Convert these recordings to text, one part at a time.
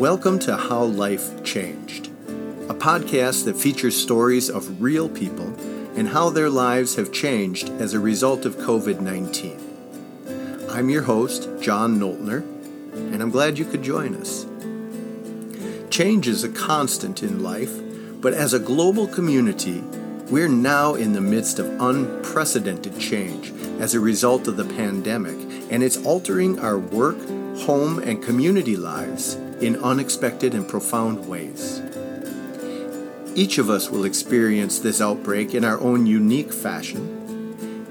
Welcome to How Life Changed, a podcast that features stories of real people and how their lives have changed as a result of COVID 19. I'm your host, John Noltner, and I'm glad you could join us. Change is a constant in life, but as a global community, we're now in the midst of unprecedented change as a result of the pandemic, and it's altering our work, home, and community lives in unexpected and profound ways. Each of us will experience this outbreak in our own unique fashion,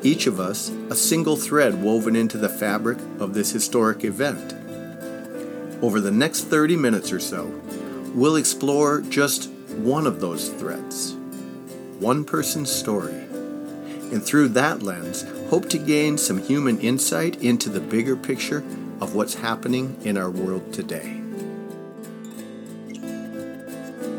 each of us a single thread woven into the fabric of this historic event. Over the next 30 minutes or so, we'll explore just one of those threads, one person's story, and through that lens, hope to gain some human insight into the bigger picture of what's happening in our world today.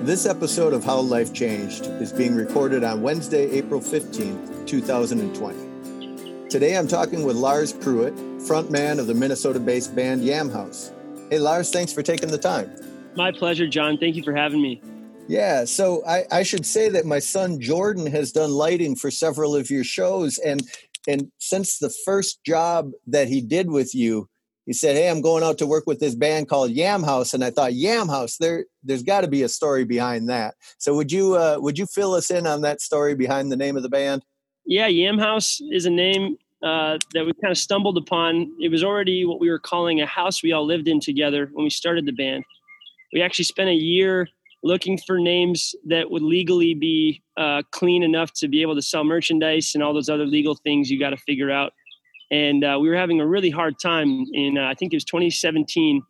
This episode of How Life Changed is being recorded on Wednesday, April 15th, 2020. Today I'm talking with Lars Pruitt, frontman of the Minnesota based band Yam Haus. Hey, Lars, thanks for taking the time. My pleasure, John. Thank you for having me. Yeah, so I, I should say that my son Jordan has done lighting for several of your shows, and and since the first job that he did with you, he said, "Hey, I'm going out to work with this band called Yam Haus," and I thought Yam Haus, There, there's got to be a story behind that. So would you uh, would you fill us in on that story behind the name of the band? Yeah, Yam Haus is a name uh, that we kind of stumbled upon. It was already what we were calling a house we all lived in together when we started the band. We actually spent a year looking for names that would legally be uh, clean enough to be able to sell merchandise and all those other legal things you got to figure out and uh, we were having a really hard time in uh, I think it was 2017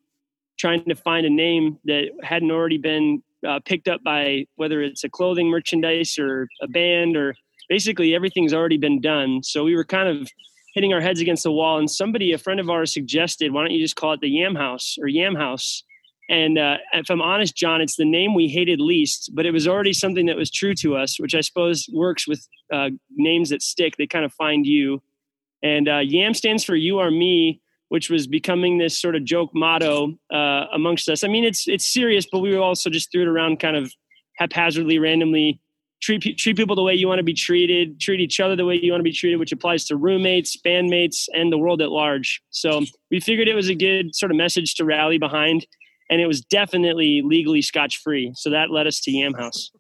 trying to find a name that hadn't already been uh, picked up by whether it's a clothing merchandise or a band or basically everything's already been done. So we were kind of hitting our heads against the wall. And somebody, a friend of ours, suggested, "Why don't you just call it the Yam House or Yam Haus?" And uh, if I'm honest, John, it's the name we hated least, but it was already something that was true to us, which I suppose works with uh, names that stick. They kind of find you. And uh, YAM stands for "You Are Me," which was becoming this sort of joke motto uh, amongst us. I mean, it's it's serious, but we also just threw it around kind of haphazardly, randomly. Treat treat people the way you want to be treated. Treat each other the way you want to be treated, which applies to roommates, bandmates, and the world at large. So we figured it was a good sort of message to rally behind, and it was definitely legally scotch free. So that led us to Yam Haus.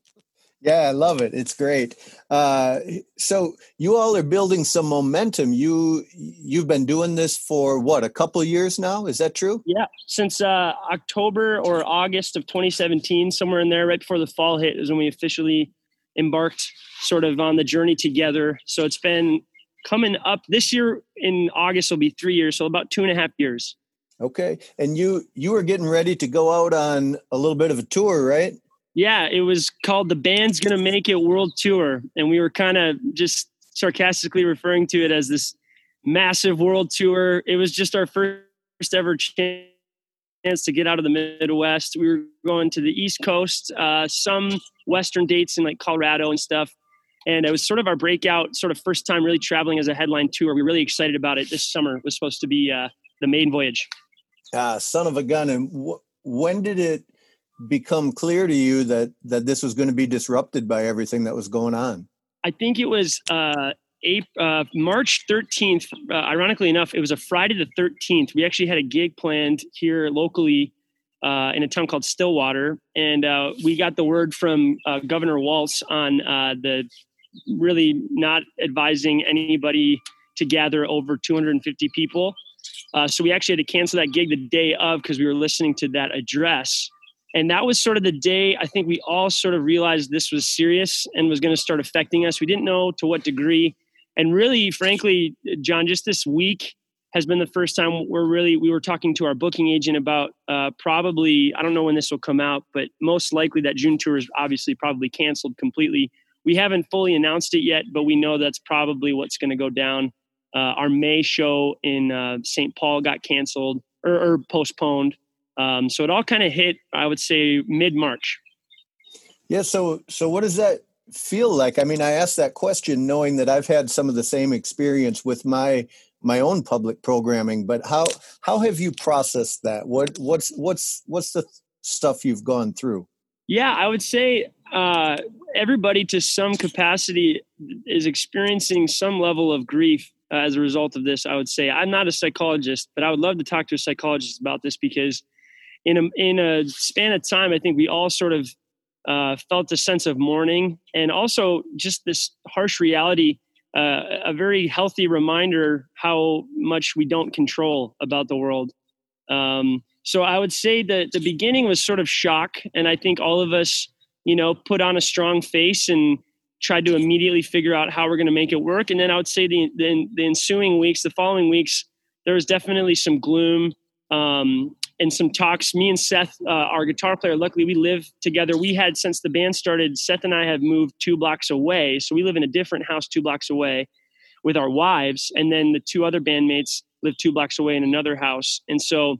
Yeah, I love it. It's great. Uh, so you all are building some momentum. You you've been doing this for what a couple years now. Is that true? Yeah, since uh, October or August of 2017, somewhere in there, right before the fall hit, is when we officially embarked sort of on the journey together. So it's been coming up this year in August will be three years, so about two and a half years. Okay, and you you were getting ready to go out on a little bit of a tour, right? Yeah, it was called the band's gonna make it world tour, and we were kind of just sarcastically referring to it as this massive world tour. It was just our first ever chance to get out of the Midwest. We were going to the East Coast, uh, some Western dates in like Colorado and stuff. And it was sort of our breakout, sort of first time really traveling as a headline tour. We are really excited about it. This summer was supposed to be uh, the main voyage. Ah, son of a gun! And wh- when did it become clear to you that that this was going to be disrupted by everything that was going on? I think it was uh, April, uh, March 13th. Uh, ironically enough, it was a Friday the 13th. We actually had a gig planned here locally uh, in a town called Stillwater, and uh, we got the word from uh, Governor Walz on uh, the really not advising anybody to gather over 250 people. So we actually had to cancel that gig the day of because we were listening to that address and that was sort of the day I think we all sort of realized this was serious and was going to start affecting us. We didn't know to what degree. And really, frankly, John, just this week has been the first time we're really we were talking to our booking agent about uh, probably I don't know when this will come out, but most likely that June tour is obviously probably canceled completely. We haven't fully announced it yet, but we know that's probably what's going to go down. Uh, our May show in uh, St. Paul got canceled or, or postponed. Um, so it all kind of hit, I would say, mid March. Yeah. So, so what does that feel like? I mean, I asked that question knowing that I've had some of the same experience with my my own public programming. But how how have you processed that? What what's what's what's the stuff you've gone through? Yeah, I would say uh, everybody to some capacity is experiencing some level of grief uh, as a result of this. I would say I'm not a psychologist, but I would love to talk to a psychologist about this because in a in a span of time, I think we all sort of uh, felt a sense of mourning and also just this harsh reality. Uh, a very healthy reminder how much we don't control about the world. Um, so I would say that the beginning was sort of shock, and I think all of us, you know, put on a strong face and tried to immediately figure out how we're going to make it work. And then I would say the, the, the ensuing weeks, the following weeks, there was definitely some gloom um, and some talks. Me and Seth, uh, our guitar player, luckily we live together. We had since the band started. Seth and I have moved two blocks away, so we live in a different house two blocks away with our wives, and then the two other bandmates live two blocks away in another house. And so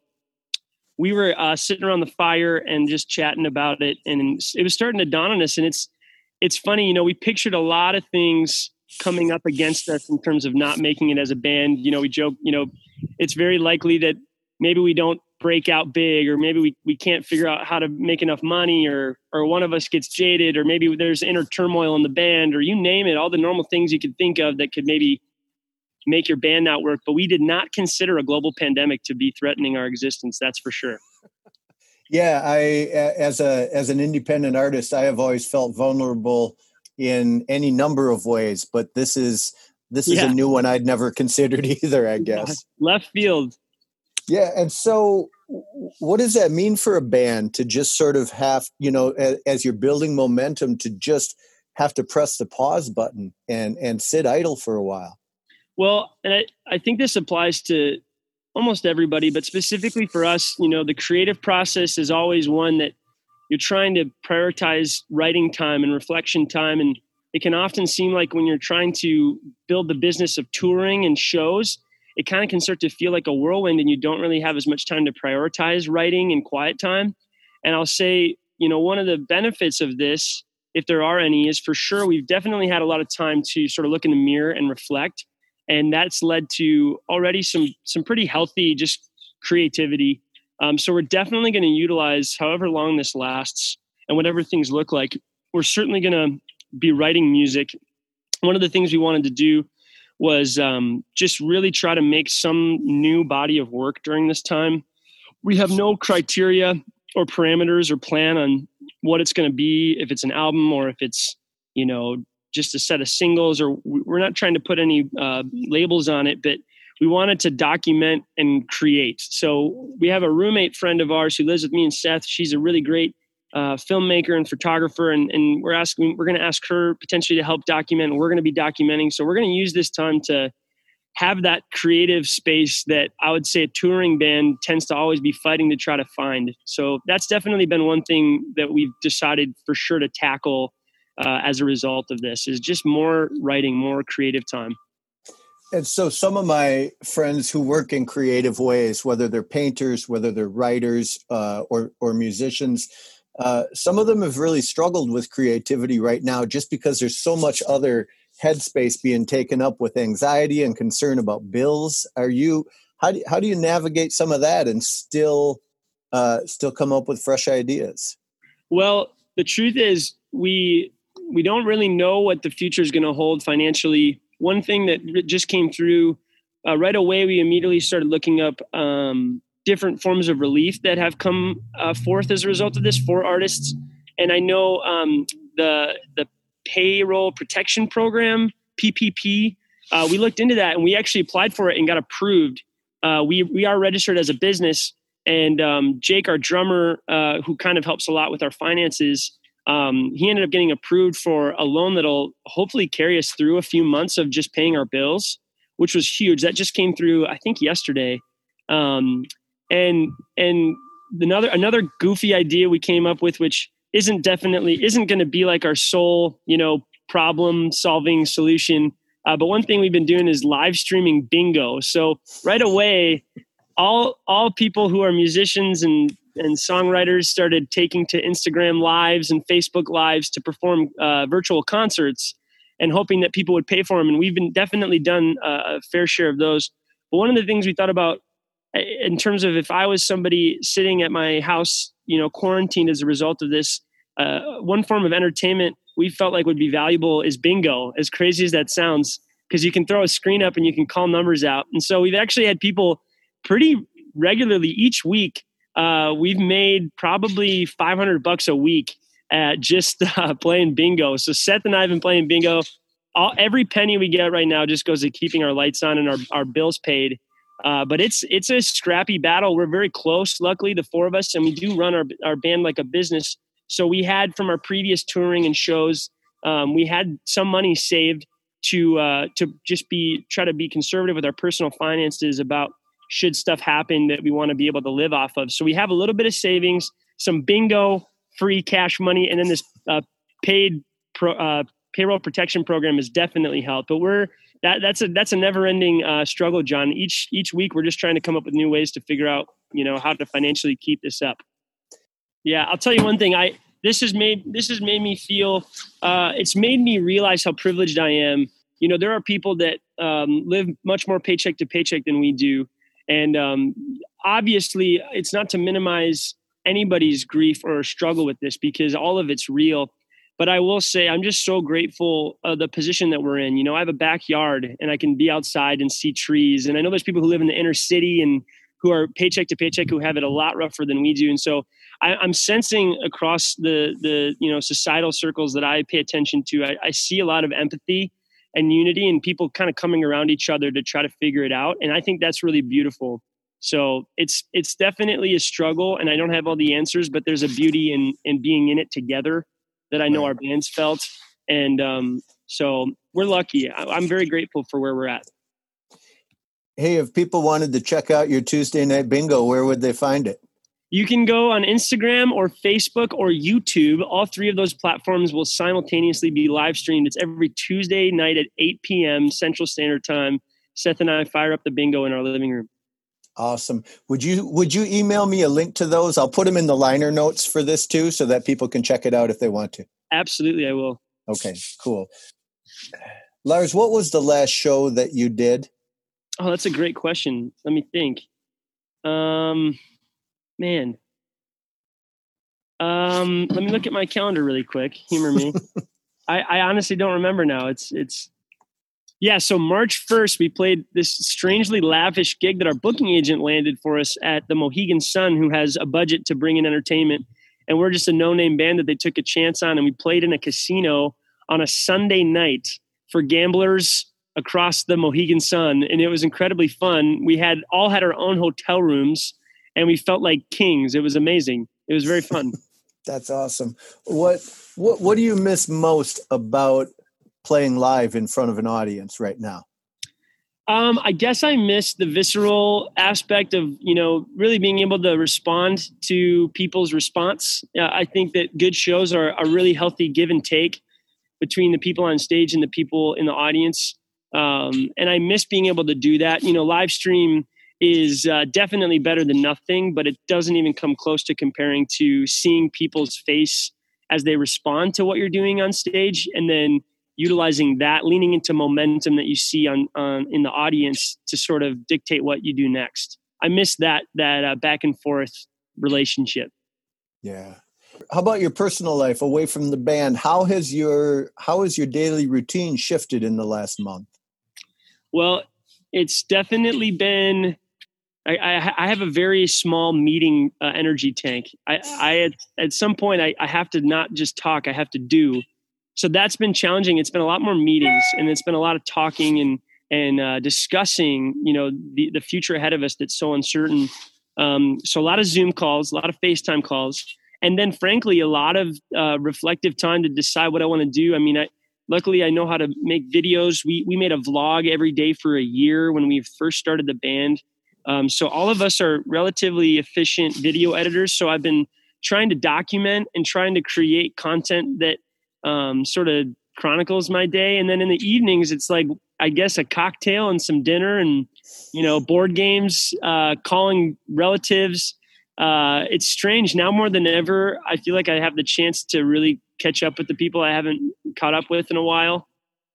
we were uh, sitting around the fire and just chatting about it, and it was starting to dawn on us. And it's it's funny, you know, we pictured a lot of things coming up against us in terms of not making it as a band. You know, we joke, you know, it's very likely that maybe we don't break out big or maybe we, we can't figure out how to make enough money or or one of us gets jaded or maybe there's inner turmoil in the band or you name it all the normal things you could think of that could maybe make your band not work. But we did not consider a global pandemic to be threatening our existence. That's for sure. Yeah, I as a as an independent artist, I have always felt vulnerable in any number of ways, but this is this is yeah. a new one I'd never considered either, I guess. Left field. Yeah, and so what does that mean for a band to just sort of have, you know, as, you're building momentum to just have to press the pause button and and sit idle for a while? Well, and I, I think this applies to almost everybody, but specifically for us, you know, the creative process is always one that you're trying to prioritize writing time and reflection time. And it can often seem like when you're trying to build the business of touring and shows, it kind of can start to feel like a whirlwind and you don't really have as much time to prioritize writing and quiet time. And I'll say, you know, one of the benefits of this, if there are any, is for sure we've definitely had a lot of time to sort of look in the mirror and reflect and that's led to already some some pretty healthy just creativity. Um, so we're definitely going to utilize however long this lasts and whatever things look like. We're certainly going to be writing music. One of the things we wanted to do was um, just really try to make some new body of work during this time. We have no criteria or parameters or plan on what it's going to be, if it's an album or if it's you know just a set of singles or we're not trying to put any uh, labels on it but we wanted to document and create so we have a roommate friend of ours who lives with me and seth she's a really great uh, filmmaker and photographer and, and we're asking we're going to ask her potentially to help document we're going to be documenting so we're going to use this time to have that creative space that i would say a touring band tends to always be fighting to try to find so that's definitely been one thing that we've decided for sure to tackle uh, as a result of this is just more writing, more creative time. And so, some of my friends who work in creative ways, whether they're painters, whether they're writers, uh, or or musicians, uh, some of them have really struggled with creativity right now, just because there's so much other headspace being taken up with anxiety and concern about bills. Are you how do how do you navigate some of that and still uh, still come up with fresh ideas? Well, the truth is, we we don't really know what the future is going to hold financially. One thing that just came through uh, right away, we immediately started looking up um, different forms of relief that have come uh, forth as a result of this for artists. And I know um, the the payroll protection program PPP. Uh, we looked into that and we actually applied for it and got approved. Uh, we we are registered as a business, and um, Jake, our drummer, uh, who kind of helps a lot with our finances, um, he ended up getting approved for a loan that'll hopefully carry us through a few months of just paying our bills, which was huge. That just came through, I think, yesterday. Um, and and another another goofy idea we came up with, which isn't definitely isn't going to be like our sole, you know, problem solving solution. Uh, but one thing we've been doing is live streaming bingo. So right away, all all people who are musicians and and songwriters started taking to Instagram lives and Facebook lives to perform uh, virtual concerts and hoping that people would pay for them. And we've been definitely done a fair share of those. But one of the things we thought about in terms of if I was somebody sitting at my house, you know quarantined as a result of this. Uh, one form of entertainment we felt like would be valuable is bingo. As crazy as that sounds, because you can throw a screen up and you can call numbers out. And so we've actually had people pretty regularly each week. Uh, we've made probably 500 bucks a week at just uh, playing bingo. So Seth and I have been playing bingo. All, every penny we get right now just goes to keeping our lights on and our, our bills paid. Uh, but it's it's a scrappy battle. We're very close, luckily, the four of us, and we do run our our band like a business. So we had from our previous touring and shows, um, we had some money saved to uh, to just be try to be conservative with our personal finances about should stuff happen that we want to be able to live off of. So we have a little bit of savings, some bingo free cash money, and then this uh, paid pro, uh, payroll protection program has definitely helped. But we're that that's a that's a never ending uh, struggle, John. Each each week we're just trying to come up with new ways to figure out you know how to financially keep this up. Yeah, I'll tell you one thing. I this has made this has made me feel. Uh, it's made me realize how privileged I am. You know, there are people that um, live much more paycheck to paycheck than we do, and um, obviously, it's not to minimize anybody's grief or struggle with this because all of it's real. But I will say, I'm just so grateful of the position that we're in. You know, I have a backyard and I can be outside and see trees. And I know there's people who live in the inner city and who are paycheck to paycheck who have it a lot rougher than we do. And so I, am sensing across the the you know societal circles that I pay attention to, I, I see a lot of empathy and unity and people kind of coming around each other to try to figure it out. And I think that's really beautiful. So it's it's definitely a struggle, and I don't have all the answers, but there's a beauty in in being in it together that I know our bands felt, and um, so we're lucky. I'm very grateful for where we're at. Hey, if people wanted to check out your Tuesday night bingo, where would they find it? You can go on Instagram or Facebook or YouTube. All three of those platforms will simultaneously be live streamed. It's every Tuesday night at 8 p.m. Central Standard Time. Seth and I fire up the bingo in our living room. Awesome. Would you would you email me a link to those? I'll put them in the liner notes for this too, so that people can check it out if they want to. Absolutely, I will. Okay, cool. Lars, what was the last show that you did? Oh, that's a great question. Let me think. Um, man. Um, let me look at my calendar really quick. Humor me. I, I honestly don't remember now. It's it's yeah, so March 1st, we played this strangely lavish gig that our booking agent landed for us at the Mohegan Sun, who has a budget to bring in entertainment. And we're just a no name band that they took a chance on. And we played in a casino on a Sunday night for gamblers across the Mohegan Sun. And it was incredibly fun. We had all had our own hotel rooms and we felt like kings. It was amazing. It was very fun. That's awesome. What what what do you miss most about playing live in front of an audience right now? Um, I guess I miss the visceral aspect of you know really being able to respond to people's response. Uh, I think that good shows are a really healthy give and take between the people on stage and the people in the audience. Um, and I miss being able to do that. You know, live stream is uh, definitely better than nothing, but it doesn't even come close to comparing to seeing people's face as they respond to what you're doing on stage, and then utilizing that, leaning into momentum that you see on, on in the audience to sort of dictate what you do next. I miss that that uh, back and forth relationship. Yeah. How about your personal life away from the band? How has your how has your daily routine shifted in the last month? Well, it's definitely been. I, I, I have a very small meeting uh, energy tank. I, I at, at some point I, I have to not just talk. I have to do so that's been challenging. It's been a lot more meetings and it's been a lot of talking and and uh, discussing, you know, the, the future ahead of us that's so uncertain. Um, so a lot of Zoom calls, a lot of FaceTime calls, and then frankly, a lot of uh, reflective time to decide what I want to do. I mean, I, luckily I know how to make videos. We we made a vlog every day for a year when we first started the band. Um, so all of us are relatively efficient video editors. So I've been trying to document and trying to create content that um, sort of chronicles my day. And then in the evenings, it's like, I guess, a cocktail and some dinner and, you know, board games, uh, calling relatives. Uh, it's strange now more than ever. I feel like I have the chance to really catch up with the people I haven't caught up with in a while.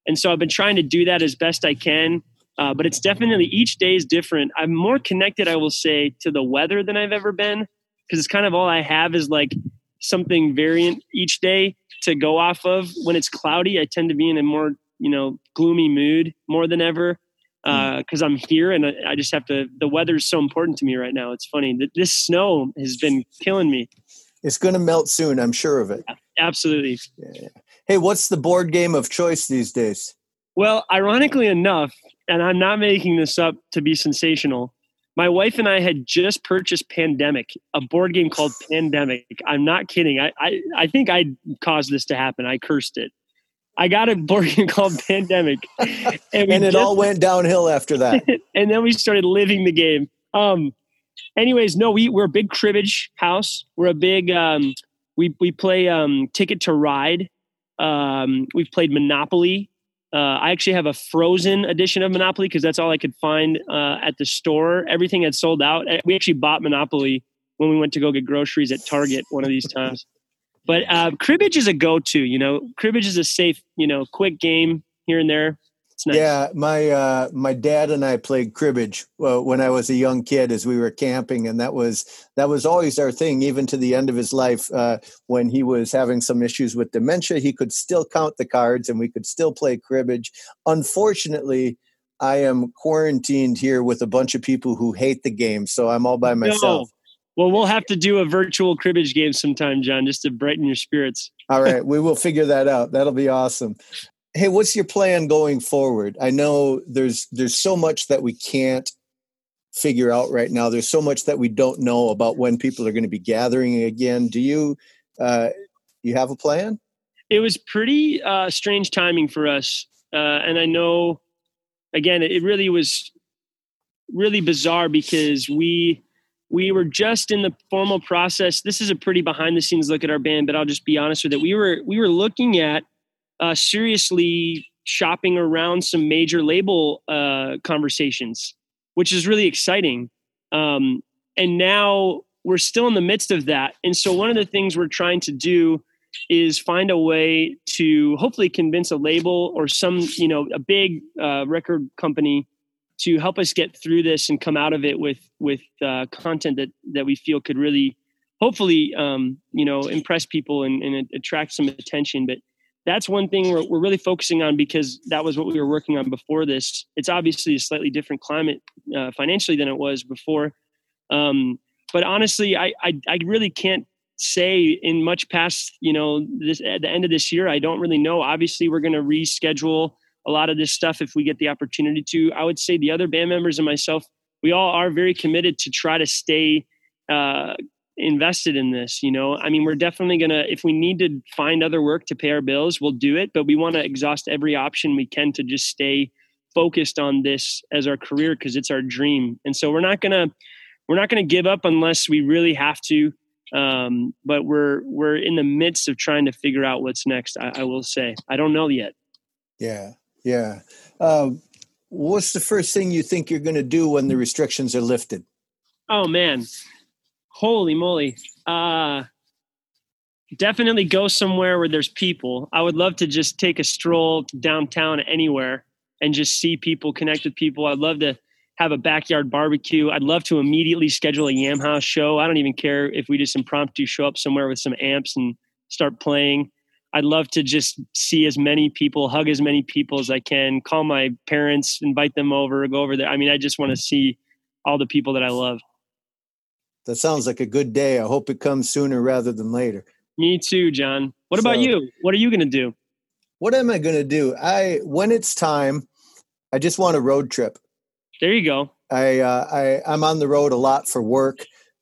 And so I've been trying to do that as best I can. Uh, but it's definitely each day is different. I'm more connected, I will say, to the weather than I've ever been. because it's kind of all I have is like something variant each day to go off of. When it's cloudy, I tend to be in a more you know gloomy mood more than ever because uh, I'm here and I, I, just have to. The weather is so important to me right now. It's funny that this snow has been killing me. It's going to melt soon. I'm sure of it. Absolutely. Yeah. Hey, what's the board game of choice these days? Well, ironically enough, and I'm not making this up to be sensational. My wife and I had just purchased Pandemic, a board game called Pandemic. I'm not kidding. I, I, I think I caused this to happen. I cursed it. I got a board game called Pandemic, and, and it just, all went downhill after that. and then we started living the game. Um, anyways, no, we we're a big cribbage house. We're a big um, we we play um, Ticket to Ride. Um, we've played Monopoly. Uh, I actually have a frozen edition of Monopoly because that's all I could find uh, at the store. Everything had sold out. We actually bought Monopoly when we went to go get groceries at Target one of these times. But uh, cribbage is a go-to. You know, cribbage is a safe, you know, quick game here and there. Nice. Yeah, my uh, my dad and I played cribbage uh, when I was a young kid as we were camping, and that was that was always our thing. Even to the end of his life, uh, when he was having some issues with dementia, he could still count the cards, and we could still play cribbage. Unfortunately, I am quarantined here with a bunch of people who hate the game, so I'm all by myself. Well, we'll have to do a virtual cribbage game sometime, John, just to brighten your spirits. All right, we will figure that out. That'll be awesome. Hey, what's your plan going forward? I know there's there's so much that we can't figure out right now. There's so much that we don't know about when people are going to be gathering again. Do you uh, you have a plan? It was pretty uh, strange timing for us, uh, and I know again it really was really bizarre because we we were just in the formal process. This is a pretty behind the scenes look at our band, but I'll just be honest with it. We were we were looking at uh, seriously shopping around some major label uh, conversations, which is really exciting. Um, and now we're still in the midst of that. And so one of the things we're trying to do is find a way to hopefully convince a label or some you know a big uh, record company to help us get through this and come out of it with with uh, content that that we feel could really hopefully um, you know impress people and, and, attract some attention but that's one thing we're, we're really focusing on because that was what we were working on before this. It's obviously a slightly different climate uh, financially than it was before. Um, but honestly I, I i really can't say in much past you know this at the end of this year i don't really know. Obviously we're going to reschedule a lot of this stuff if we get the opportunity to. I would say the other band members and myself, we all are very committed to try to stay uh, invested in this. You know, I mean, we're definitely gonna if we need to find other work to pay our bills, we'll do it. But we want to exhaust every option we can to just stay focused on this as our career because it's our dream. And so we're not gonna we're not gonna give up unless we really have to. Um, but we're we're in the midst of trying to figure out what's next. I, I will say I don't know yet. Yeah, yeah. Um, what's the first thing you think you're to do when the restrictions are lifted? Oh man, holy moly! Uh, definitely go somewhere where there's people. I would love to just take a stroll downtown anywhere and just see people, connect with people. I'd love to have a backyard barbecue. I'd love to immediately schedule a Yam Haus show. I don't even care if we just impromptu show up somewhere with some amps and start playing. I'd love to just see as many people, hug as many people as I can, call my parents, invite them over, go over there. I mean, I just want to see all the people that I love. That sounds like a good day. I hope it comes sooner rather than later. Me too, John. What so, about you? What are you going to do? What am I going to do? I when it's time, I just want a road trip. There you go. I uh, I I'm on the road a lot for work.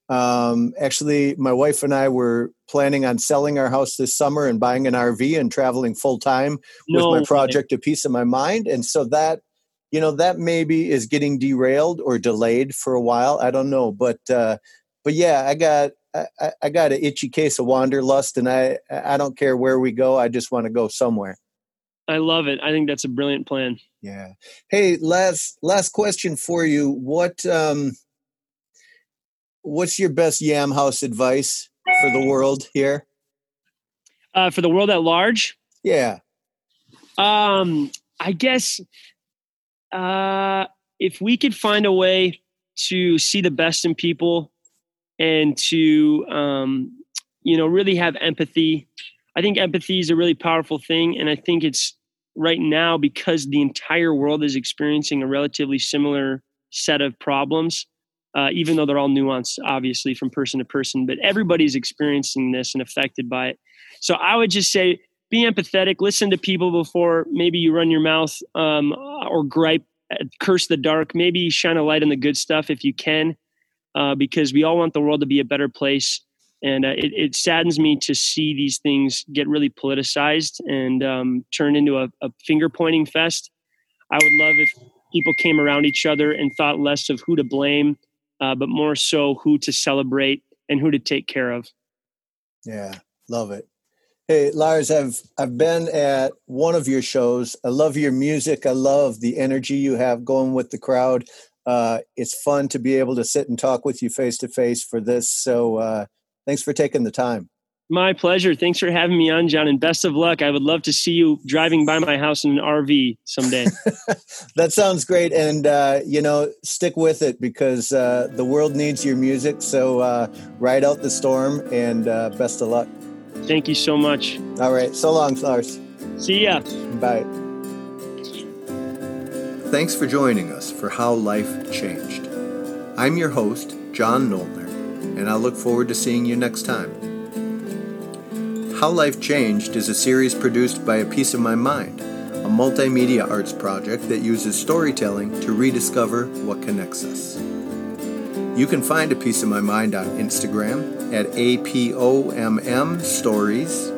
Um, actually, my wife and I were planning on selling our house this summer and buying an RV and traveling full time no with my project way. A Piece of My Mind. And so that, you know, that maybe is getting derailed or delayed for a while. I don't know. But, uh, but yeah, I got, I, I got an itchy case of wanderlust and I, I don't care where we go. I just want to go somewhere. I love it. I think that's a brilliant plan. Yeah. Hey, last, last question for you. What, um, what's your best Yam Haus advice for the world here? Uh, for the world at large? Yeah. Um, I guess uh, if we could find a way to see the best in people and to um, you know really have empathy. I think empathy is a really powerful thing, and I think it's right now because the entire world is experiencing a relatively similar set of problems. Uh, even though they're all nuanced, obviously, from person to person, but everybody's experiencing this and affected by it. So I would just say be empathetic, listen to people before maybe you run your mouth um, or gripe, uh, curse the dark. Maybe shine a light on the good stuff if you can, uh, because we all want the world to be a better place. And uh, it, it, saddens me to see these things get really politicized and um, turn into a, a finger pointing fest. I would love if people came around each other and thought less of who to blame, uh, but more so who to celebrate and who to take care of. Yeah, love it. Hey Lars, I've I've been at one of your shows. I love your music. I love the energy you have going with the crowd. Uh, it's fun to be able to sit and talk with you face to face for this. So uh, thanks for taking the time. My pleasure. Thanks for having me on, John, and best of luck. I would love to see you driving by my house in an RV someday. that sounds great. And, uh, you know, stick with it because uh, the world needs your music. So uh, ride out the storm and uh, best of luck. Thank you so much. All right. So long, Lars. See ya. Bye. Thanks for joining us for How Life Changed. I'm your host, John Noltner, and I look forward to seeing you next time. How Life Changed is a series produced by A Piece of My Mind, a multimedia arts project that uses storytelling to rediscover what connects us. You can find A Piece of My Mind on Instagram at APOMM Stories,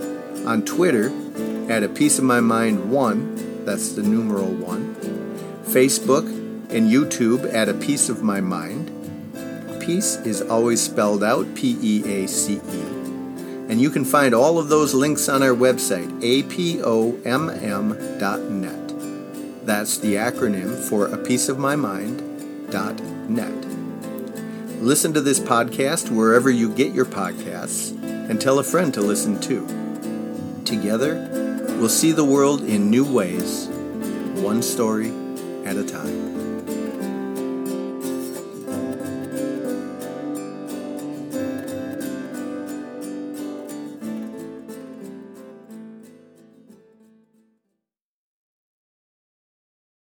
on Twitter at A Piece of My Mind 1, that's the numeral 1, Facebook and YouTube at A Piece of My Mind. Peace is always spelled out P E A C E. And you can find all of those links on our website, apomm.net. That's the acronym for a piece of my mind.net. Listen to this podcast wherever you get your podcasts and tell a friend to listen too. Together, we'll see the world in new ways, one story at a time.